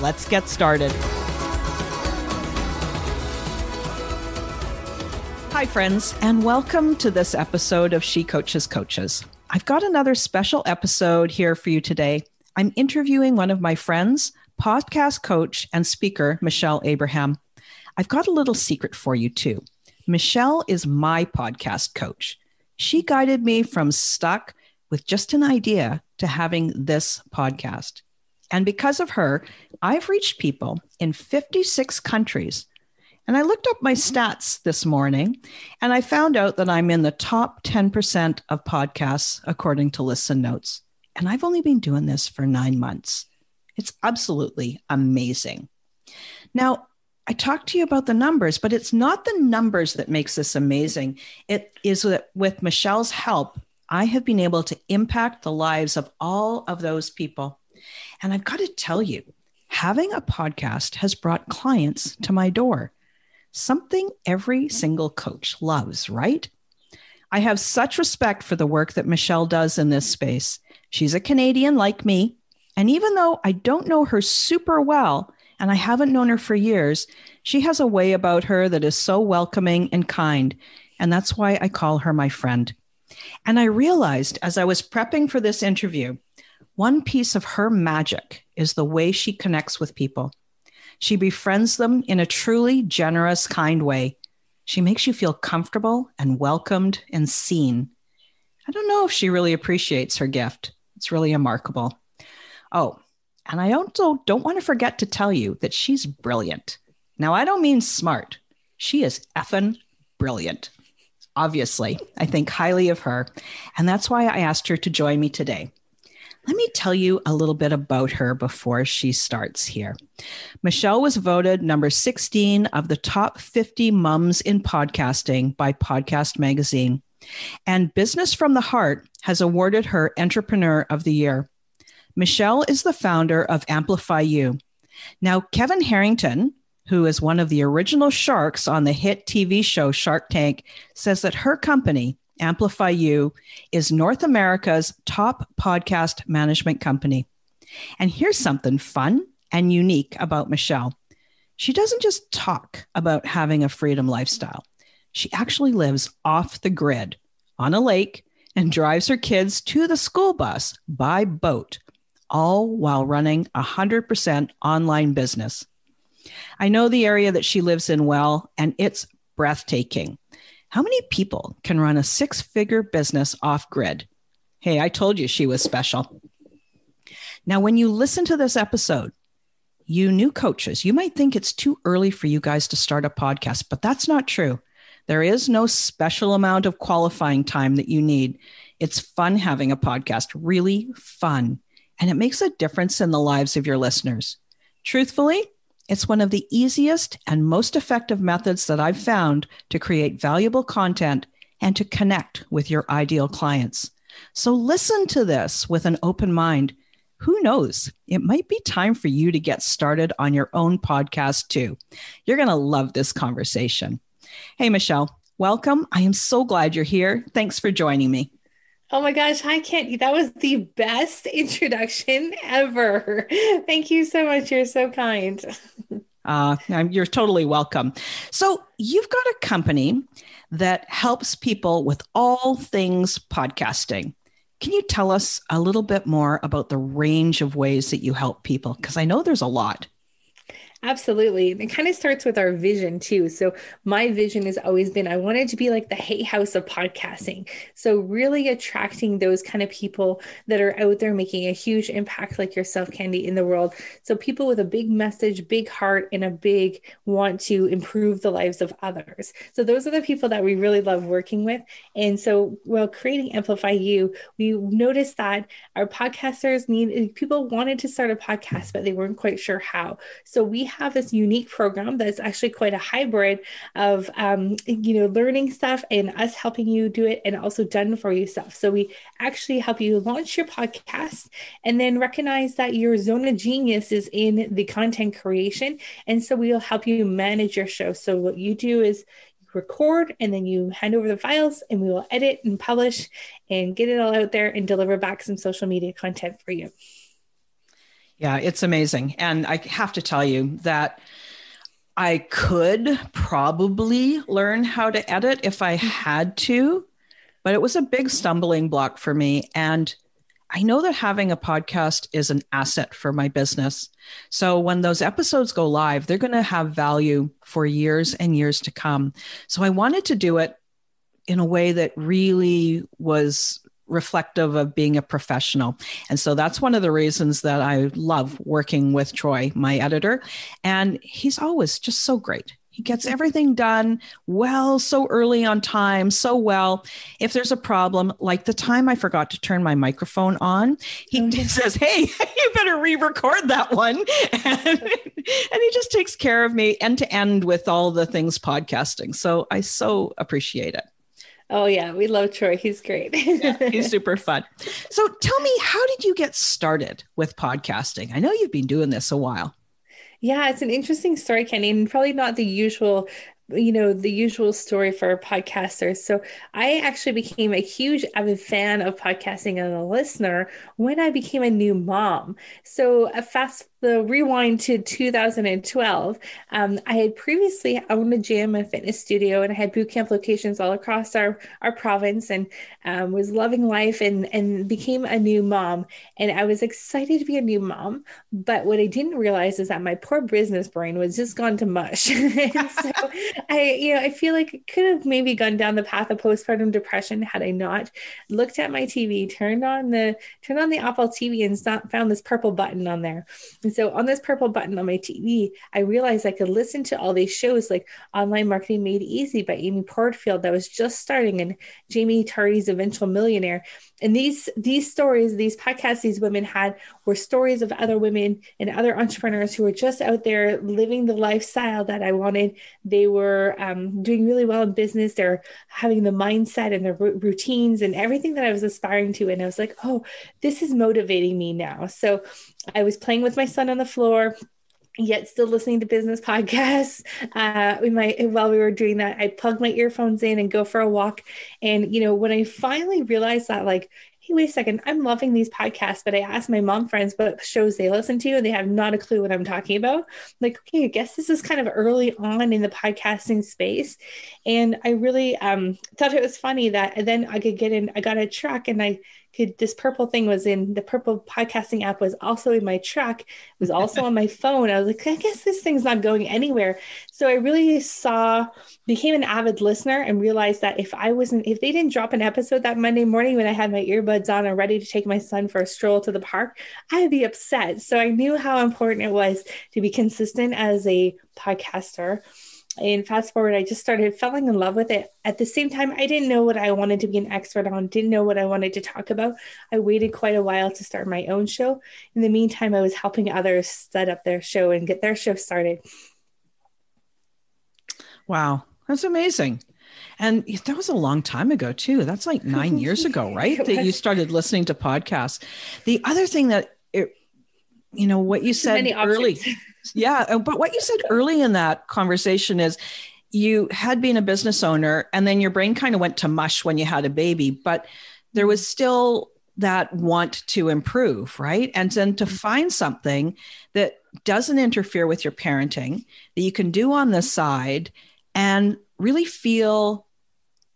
Let's get started. Hi, friends, and welcome to this episode of She Coaches Coaches. I've got another special episode here for you today. I'm interviewing one of my friends, podcast coach and speaker, Michelle Abraham. I've got a little secret for you, too. Michelle is my podcast coach. She guided me from stuck with just an idea to having this podcast. And because of her, I've reached people in 56 countries. And I looked up my mm-hmm. stats this morning and I found out that I'm in the top 10% of podcasts according to Listen Notes. And I've only been doing this for nine months. It's absolutely amazing. Now, I talked to you about the numbers, but it's not the numbers that makes this amazing. It is that with Michelle's help, I have been able to impact the lives of all of those people. And I've got to tell you, having a podcast has brought clients to my door. Something every single coach loves, right? I have such respect for the work that Michelle does in this space. She's a Canadian like me. And even though I don't know her super well, and I haven't known her for years, she has a way about her that is so welcoming and kind. And that's why I call her my friend. And I realized as I was prepping for this interview one piece of her magic is the way she connects with people. She befriends them in a truly generous, kind way. She makes you feel comfortable and welcomed and seen. I don't know if she really appreciates her gift. It's really remarkable. Oh, and I also don't want to forget to tell you that she's brilliant. Now, I don't mean smart. She is effing brilliant. Obviously, I think highly of her. And that's why I asked her to join me today. Let me tell you a little bit about her before she starts here. Michelle was voted number 16 of the top 50 mums in podcasting by Podcast Magazine. And Business from the Heart has awarded her Entrepreneur of the Year. Michelle is the founder of Amplify You. Now, Kevin Harrington, who is one of the original sharks on the hit TV show Shark Tank, says that her company, Amplify You is North America's top podcast management company. And here's something fun and unique about Michelle she doesn't just talk about having a freedom lifestyle, she actually lives off the grid on a lake and drives her kids to the school bus by boat, all while running a 100% online business. I know the area that she lives in well, and it's breathtaking. How many people can run a six figure business off grid? Hey, I told you she was special. Now, when you listen to this episode, you new coaches, you might think it's too early for you guys to start a podcast, but that's not true. There is no special amount of qualifying time that you need. It's fun having a podcast, really fun, and it makes a difference in the lives of your listeners. Truthfully, it's one of the easiest and most effective methods that I've found to create valuable content and to connect with your ideal clients. So listen to this with an open mind. who knows? It might be time for you to get started on your own podcast too. You're going to love this conversation. Hey, Michelle, welcome. I am so glad you're here. Thanks for joining me. Oh my gosh, hi Kent. That was the best introduction ever. Thank you so much. You're so kind. Uh, you're totally welcome. So, you've got a company that helps people with all things podcasting. Can you tell us a little bit more about the range of ways that you help people? Because I know there's a lot. Absolutely. and It kind of starts with our vision too. So, my vision has always been I wanted to be like the Hay House of podcasting. So, really attracting those kind of people that are out there making a huge impact, like yourself, Candy, in the world. So, people with a big message, big heart, and a big want to improve the lives of others. So, those are the people that we really love working with. And so, while creating Amplify You, we noticed that our podcasters need people wanted to start a podcast, but they weren't quite sure how. So, we have this unique program that's actually quite a hybrid of um, you know learning stuff and us helping you do it and also done for you stuff so we actually help you launch your podcast and then recognize that your zone of genius is in the content creation. And so we'll help you manage your show. So what you do is record and then you hand over the files and we will edit and publish and get it all out there and deliver back some social media content for you. Yeah, it's amazing. And I have to tell you that I could probably learn how to edit if I mm. had to, but it was a big stumbling block for me. And I know that having a podcast is an asset for my business. So when those episodes go live, they're going to have value for years and years to come. So I wanted to do it in a way that really was reflective of being a professional. And so that's one of the reasons that I love working with Troy, my editor. And he's always just so great. He gets everything done well, so early on time, so well. If there's a problem, like the time I forgot to turn my microphone on, he mm-hmm. says, Hey, you better re record that one. And, and, he just takes care of me end to end with all the things podcasting. So I so appreciate it. Oh yeah, we love Troy. He's great. yeah, he's super fun. So tell me, how did you get started with podcasting? I know you've been doing this a while. Yeah, it's an interesting story, Kenny, and probably not the usual you know the usual story for podcasters so i actually became a huge avid fan of podcasting and a listener when i became a new mom so a fast the rewind to 2012, um, I had previously owned a gym and fitness studio, and I had boot camp locations all across our, our province, and um, was loving life and and became a new mom. And I was excited to be a new mom, but what I didn't realize is that my poor business brain was just gone to mush. so I, you know, I feel like it could have maybe gone down the path of postpartum depression had I not looked at my TV, turned on the turned on the Apple TV, and found this purple button on there. And and so on this purple button on my TV, I realized I could listen to all these shows like Online Marketing Made Easy by Amy Porterfield that was just starting and Jaime Tardy's Eventual Millionaire. And these these stories, these podcasts these women had were stories of other women and other entrepreneurs who were just out there living the lifestyle that I wanted. They were um, doing really well in business. They're having the mindset and their routines and everything that I was aspiring to. And I was like, oh, this is motivating me now. So I was playing with my son on the floor yet still listening to business podcasts. Uh we might while we were doing that i plug my earphones in and go for a walk. And you know when i finally realized that like hey wait a second i'm loving these podcasts but i asked my mom friends what shows they listen to and they have not a clue what i'm talking about. Like okay i guess this is kind of early on in the podcasting space. And i really um thought it was funny that then i could get in i got a truck and i could this purple thing was in the purple podcasting app was also in my truck. It was also on my phone. I was like i guess this thing's not going anywhere. So i really saw became an avid listener and realized that if i wasn't if they didn't drop an episode that monday morning when i had my earbuds on and ready to take my son for a stroll to the park i'd be upset. So i knew how important it was to be consistent as a podcaster and fast forward i just started falling in love with it. At the same time i didn't know what i wanted to be an expert on didn't know what i wanted to talk about. I waited quite a while to start my own show. In the meantime i was helping others set up their show and get their show started. Wow. That's amazing. And that was a long time ago too. That's like nine years ago right that you started listening to podcasts. The other thing that it, you know, what you said early. yeah. Uh, but what you said early in that conversation is you had been a business owner and then your brain kind of went to mush when you had a baby, but there was still that want to improve, right? And then to mm-hmm. find something that doesn't interfere with your parenting that you can do on the side and really feel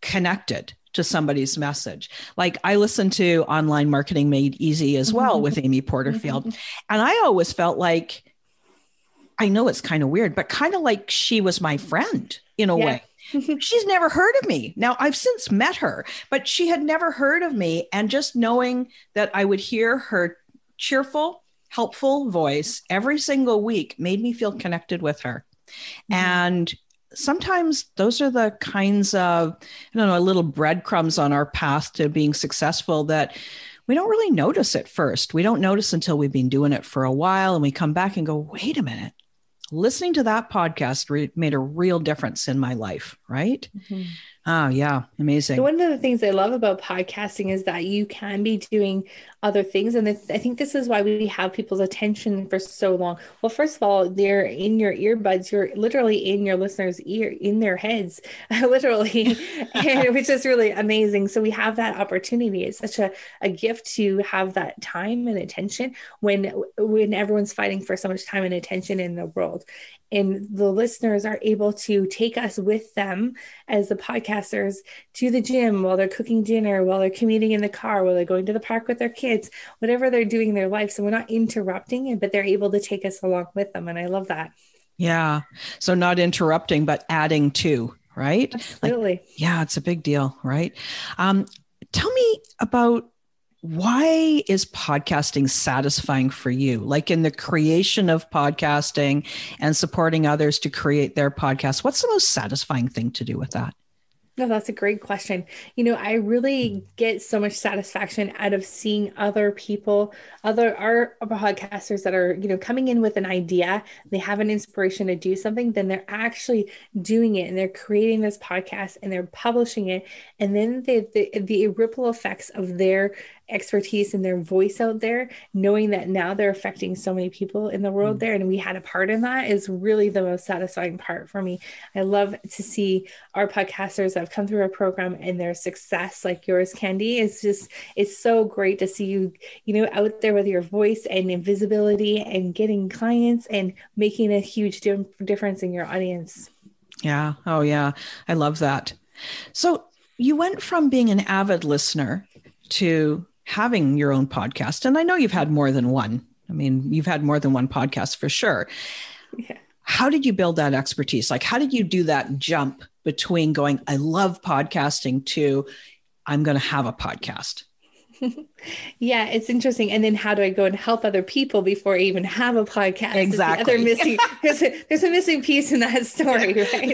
connected to somebody's message. Like I listened to Online Marketing Made Easy as well mm-hmm. with Amy Porterfield. Mm-hmm. And I always felt like, I know it's kind of weird, but kind of like she was my friend in a yeah. way. She's never heard of me. Now, I've since met her, but she had never heard of me. And just knowing that I would hear her cheerful, helpful voice every single week made me feel connected with her. Mm-hmm. And sometimes those are the kinds of, I don't know, little breadcrumbs on our path to being successful that we don't really notice at first. We don't notice until we've been doing it for a while and we come back and go, wait a minute, listening to that podcast re- made a real difference in my life, right? Mm-hmm. Oh, yeah. Amazing. One of the things I love about podcasting is that you can be doing other things. And I think this is why we have people's attention for so long. Well, first of all, they're in your earbuds, you're literally in your listeners' ear, in their heads, literally, which is really amazing. So we have that opportunity. It's such a, a gift to have that time and attention when when everyone's fighting for so much time and attention in the world and the listeners are able to take us with them as the podcasters to the gym while they're cooking dinner, while they're commuting in the car, while they're going to the park with their kids, whatever they're doing in their life. So we're not interrupting it, but they're able to take us along with them. And I love that. Yeah. So not interrupting, but adding to, right? Absolutely. Like, yeah, it's a big deal, right? Um, tell me about why is podcasting satisfying for you? Like in the creation of podcasting and supporting others to create their podcast, what's the most satisfying thing to do with that? No, that's a great question. You know, I really hmm. get so much satisfaction out of seeing other people, other our, podcasters that are, you know, coming in with an idea, they have an inspiration to do something, then they're actually doing it and they're creating this podcast and they're publishing it. And then the the, the ripple effects of their expertise and their voice out there, knowing that now they're affecting so many people in the world mm. there, and we had a part in that is really the most satisfying part for me. I love to see our podcasters that have come through our program and their success, like yours, Candy. It's just it's so great to see you, you know, out there with your voice and invisibility and getting clients and making a huge difference in your audience. Yeah. Oh, yeah. I love that. So you went from being an avid listener to having your own podcast. And I know you've had more than one. I mean, you've had more than one podcast for sure. Yeah. How did you build that expertise? Like, how did you do that jump between going, I love podcasting to I'm going to have a podcast? yeah, it's interesting. And then how do I go and help other people before I even have a podcast? Exactly. The other missing there's a, there's a missing piece in that story, right?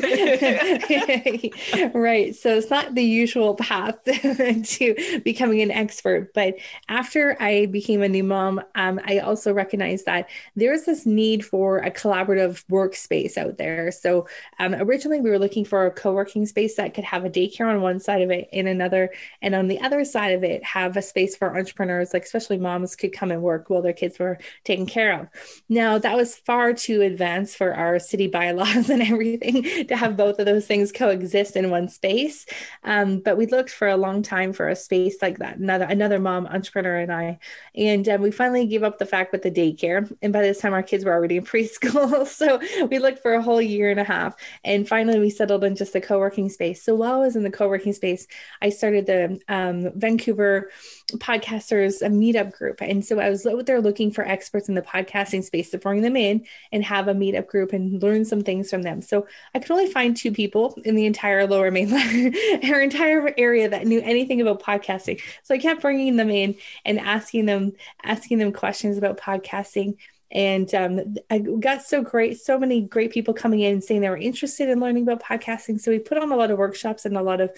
right. So it's not the usual path to becoming an expert. But after I became a new mom, um, I also recognized that there's this need for a collaborative workspace out there. So um, originally we were looking for a co-working space that could have a daycare on one side of it in another, and on the other side of it have a space for entrepreneurs, like especially moms, could come and work while their kids were taken care of. Now, that was far too advanced for our city bylaws and everything to have both of those things coexist in one space. Um, but we looked for a long time for a space like that. Another another mom entrepreneur and I, and um, we finally gave up the fact with the daycare. And by this time, our kids were already in preschool, so we looked for a whole year and a half, and finally we settled in just a co-working space. So while I was in the co-working space, I started the um, Vancouver podcasters a meetup group. And so i was out there looking for experts in the podcasting space to bring them in and have a meetup group and learn some things from them. So i could only find two people in the entire lower mainland our entire area that knew anything about podcasting. So i kept bringing them in and asking them asking them questions about podcasting. And um, I got so great, so many great people coming in saying they were interested in learning about podcasting. So we put on a lot of workshops and a lot of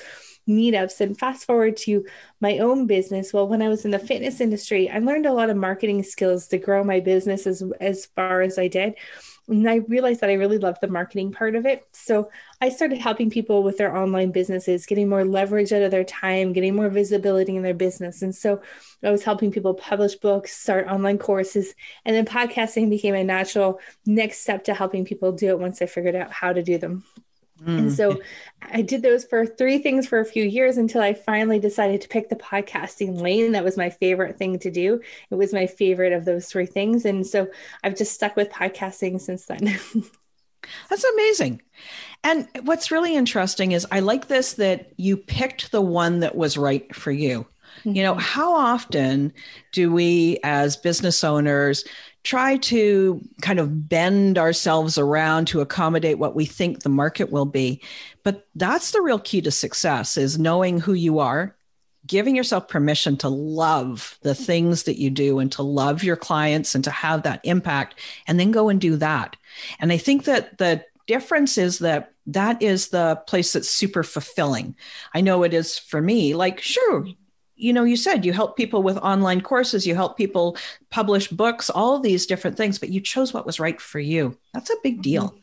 meetups. And fast forward to my own business. Well, when I was in the fitness industry, I learned a lot of marketing skills to grow my business as, as far as I did. And I realized that I really loved the marketing part of it. So I started helping people with their online businesses, getting more leverage out of their time, getting more visibility in their business. And so I was helping people publish books, start online courses, and then podcasting became a natural next step to helping people do it once I figured out how to do them. Mm. And so I did those for three things for a few years until I finally decided to pick the podcasting lane. That was my favorite thing to do. It was my favorite of those three things. And so I've just stuck with podcasting since then. That's amazing. And what's really interesting is I like this that you picked the one that was right for you. You know, mm-hmm. how often do we as business owners try to kind of bend ourselves around to accommodate what we think the market will be? But that's the real key to success is knowing who you are, giving yourself permission to love the things that you do and to love your clients and to have that impact and then go and do that. And I think that the difference is that that is the place that's super fulfilling. I know it is for me. Like, sure, you know, you said you help people with online courses, you help people publish books, all these different things, but you chose what was right for you. That's a big deal. Mm-hmm.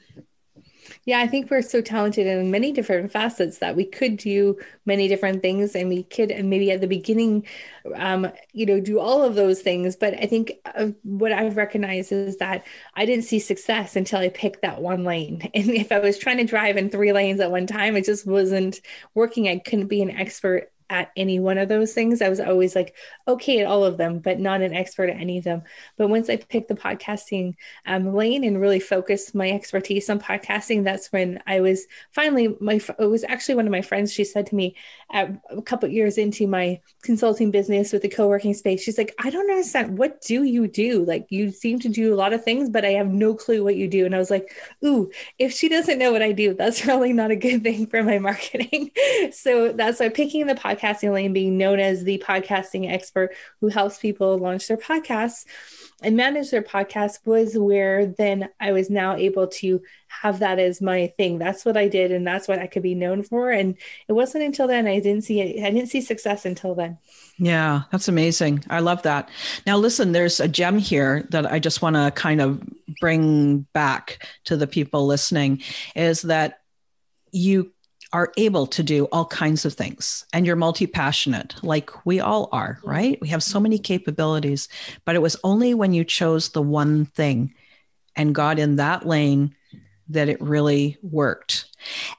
Yeah, I think we're so talented in many different facets that we could do many different things, and we could, and maybe at the beginning, um, you know, do all of those things. But I think uh, what I've recognized is that I didn't see success until I picked that one lane. And if I was trying to drive in three lanes at one time, it just wasn't working. I couldn't be an expert at any one of those things. I was always like, okay at all of them, but not an expert at any of them. But once I picked the podcasting um, lane and really focused my expertise on podcasting, that's when I was finally my. It was actually one of my friends. She said to me at a couple years into my consulting business with the co-working space, she's like, I don't understand. What do you do? Like you seem to do a lot of things, but I have no clue what you do. And I was like, ooh, if she doesn't know what I do, that's really not a good thing for my marketing. so that's why picking the podcast podcasting lane, being known as the podcasting expert who helps people launch their podcasts and manage their podcast was where then I was now able to have that as my thing. That's what I did, and that's what I could be known for. And it wasn't until then I didn't see it. I didn't see success until then. Yeah, that's amazing. I love that. Now, listen, there's a gem here that I just want to kind of bring back to the people listening is that you are able to do all kinds of things and you're multi passionate, like we all are, right? We have so many capabilities, but it was only when you chose the one thing and got in that lane that it really worked.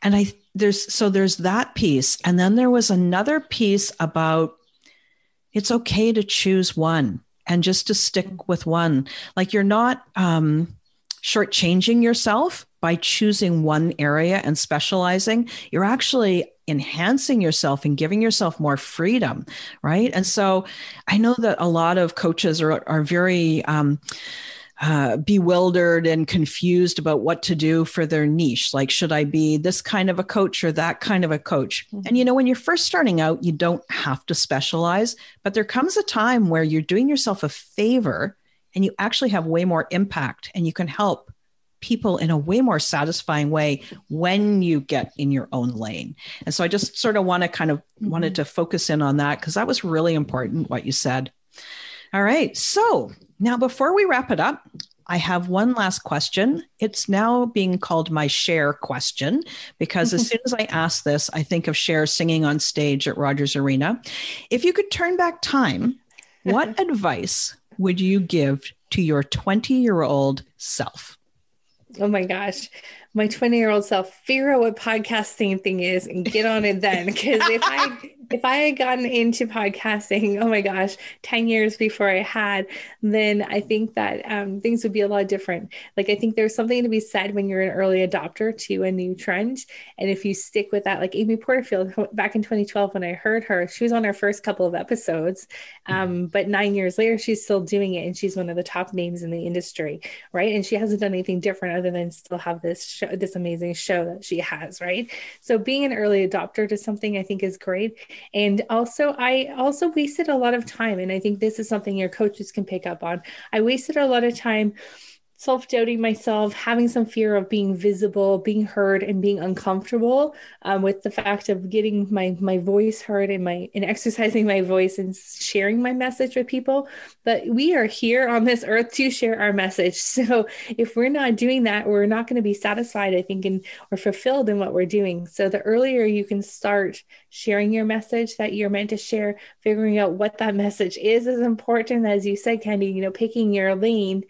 And I, there's, so there's that piece. And then there was another piece about it's okay to choose one and just to stick with one. Like you're not, um, shortchanging yourself by choosing one area and specializing, you're actually enhancing yourself and giving yourself more freedom, right? And so I know that a lot of coaches are, are very, um, uh, bewildered and confused about what to do for their niche. Like, should I be this kind of a coach or that kind of a coach? Mm-hmm. And you know, when you're first starting out, you don't have to specialize, but there comes a time where you're doing yourself a favor and you actually have way more impact and you can help people in a way more satisfying way when you get in your own lane. And so I just sort of want to kind of mm-hmm. wanted to focus in on that because that was really important what you said. All right. So now before we wrap it up, I have one last question. It's now being called my share question because as soon as I ask this, I think of Cher singing on stage at Rogers Arena. If you could turn back time, what advice would you give to your 20 year old self? Oh my gosh, my 20 year old self, figure out what podcasting thing is and get on it then. Because if I if I had gotten into podcasting, oh my gosh, 10 years before I had, then I think that um, things would be a lot different. Like, I think there's something to be said when you're an early adopter to a new trend. And if you stick with that, like Amy Porterfield back in 2012, when I heard her, she was on her first couple of episodes. Um, but nine years later, she's still doing it and she's one of the top names in the industry, right? And she hasn't done anything different other than still have this show, this amazing show that she has, right? So being an early adopter to something I think is great. And also, I also wasted a lot of time. And I think this is something your coaches can pick up on. I wasted a lot of time self doubting myself, having some fear of being visible, being heard, and being uncomfortable um, with the fact of getting my my voice heard and my and exercising my voice and sharing my message with people. But we are here on this earth to share our message. So if we're not doing that, we're not going to be satisfied, I think, and or fulfilled in what we're doing. So the earlier you can start sharing your message that you're meant to share, figuring out what that message is is important, as you said, Candy. You know, picking your lane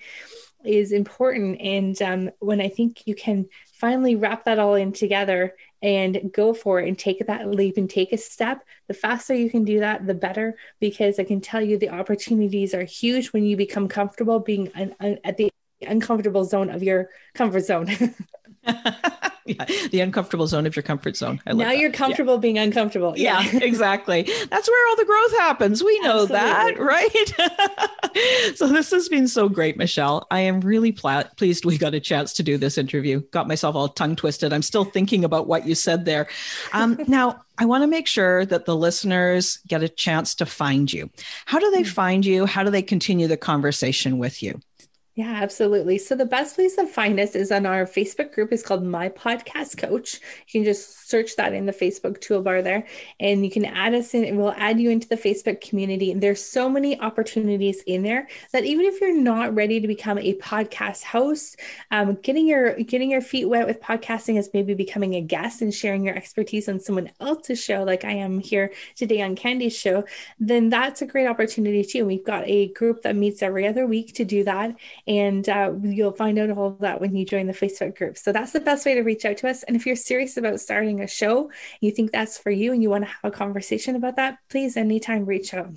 is important. And um, when I think you can finally wrap that all in together and go for it and take that leap and take a step, the faster you can do that, the better. Because I can tell you the opportunities are huge when you become comfortable being un- un- at the uncomfortable zone of your comfort zone. yeah, the uncomfortable zone of your comfort zone. now you're comfortable yeah. being uncomfortable. Yeah. yeah. exactly. That's where all the growth happens. We know Absolutely. that, right? so this has been so great, Michelle. I am really pl- pleased we got a chance to do this interview. Got myself all tongue twisted. I'm still thinking about what you said there. Um, now, I want to make sure that the listeners get a chance to find you. How do they mm. find you? How do they continue the conversation with you? Yeah, absolutely. So the best place to find us is on our Facebook group. It's called My Podcast Coach. You can just search that in the Facebook toolbar there, and you can add us in, we'll add you into the Facebook community. And there's so many opportunities in there that even if you're not ready to become a podcast host, um, getting your getting your feet wet with podcasting is maybe becoming a guest and sharing your expertise on someone else's show, like I am here today on Candy's show. Then that's a great opportunity too. We've got a group that meets every other week to do that and uh, you'll find out all of that when you join the Facebook group. So that's the best way to reach out to us. And if you're serious about starting a show, you think that's for you, and you want to have a conversation about that, please anytime reach out.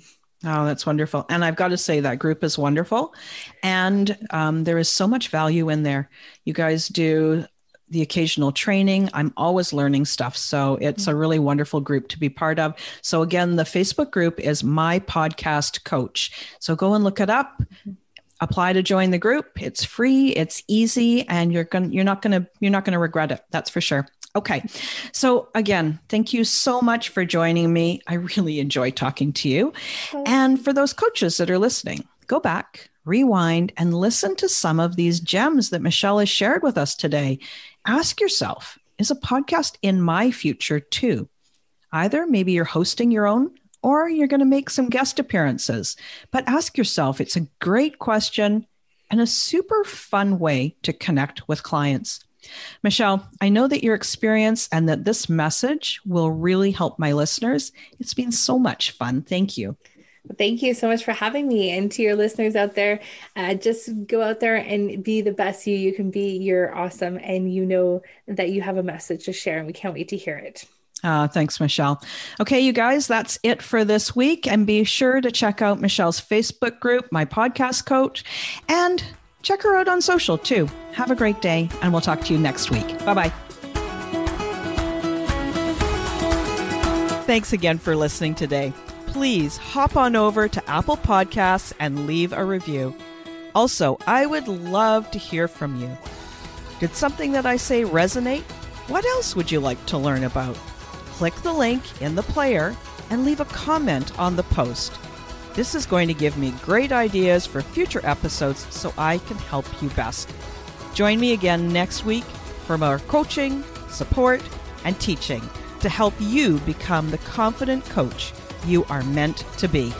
Oh, that's wonderful. And I've got to say, that group is wonderful. And um, there is so much value in there. You guys do the occasional training. I'm always learning stuff. So it's a really wonderful group to be part of. So, again, the Facebook group is My Podcast Coach. So go and look it up. Apply to join the group. It's free, it's easy, and you're going you're not gonna you're not gonna regret it. That's for sure. Okay. So again, thank you so much for joining me. I really enjoy talking to you. And for those coaches that are listening, go back, rewind, and listen to some of these gems that Michelle has shared with us today. Ask yourself, is a podcast in my future too? Either maybe you're hosting your own or you're going to make some guest appearances. But ask yourself, it's a great question and a super fun way to connect with clients. Michelle, I know that your experience and that this message will really help my listeners. It's been so much fun. Thank you. Thank you so much for having me. And to your listeners out there, uh, just go out there and be the best you you can be. You're awesome. And you know that you have a message to share, and we can't wait to hear it. Uh, thanks, Michelle. Okay, you guys, that's it for this week. And be sure to check out Michelle's Facebook group, My Podcast Coach, and check her out on social too. Have a great day, and we'll talk to you next week. Bye bye. Thanks again for listening today. Please hop on over to Apple Podcasts and leave a review. Also, I would love to hear from you. Did something that I say resonate? What else would you like to learn about? Click the link in the player and leave a comment on the post. This is going to give me great ideas for future episodes so I can help you best. Join me again next week for more coaching, support, and teaching to help you become the confident coach you are meant to be.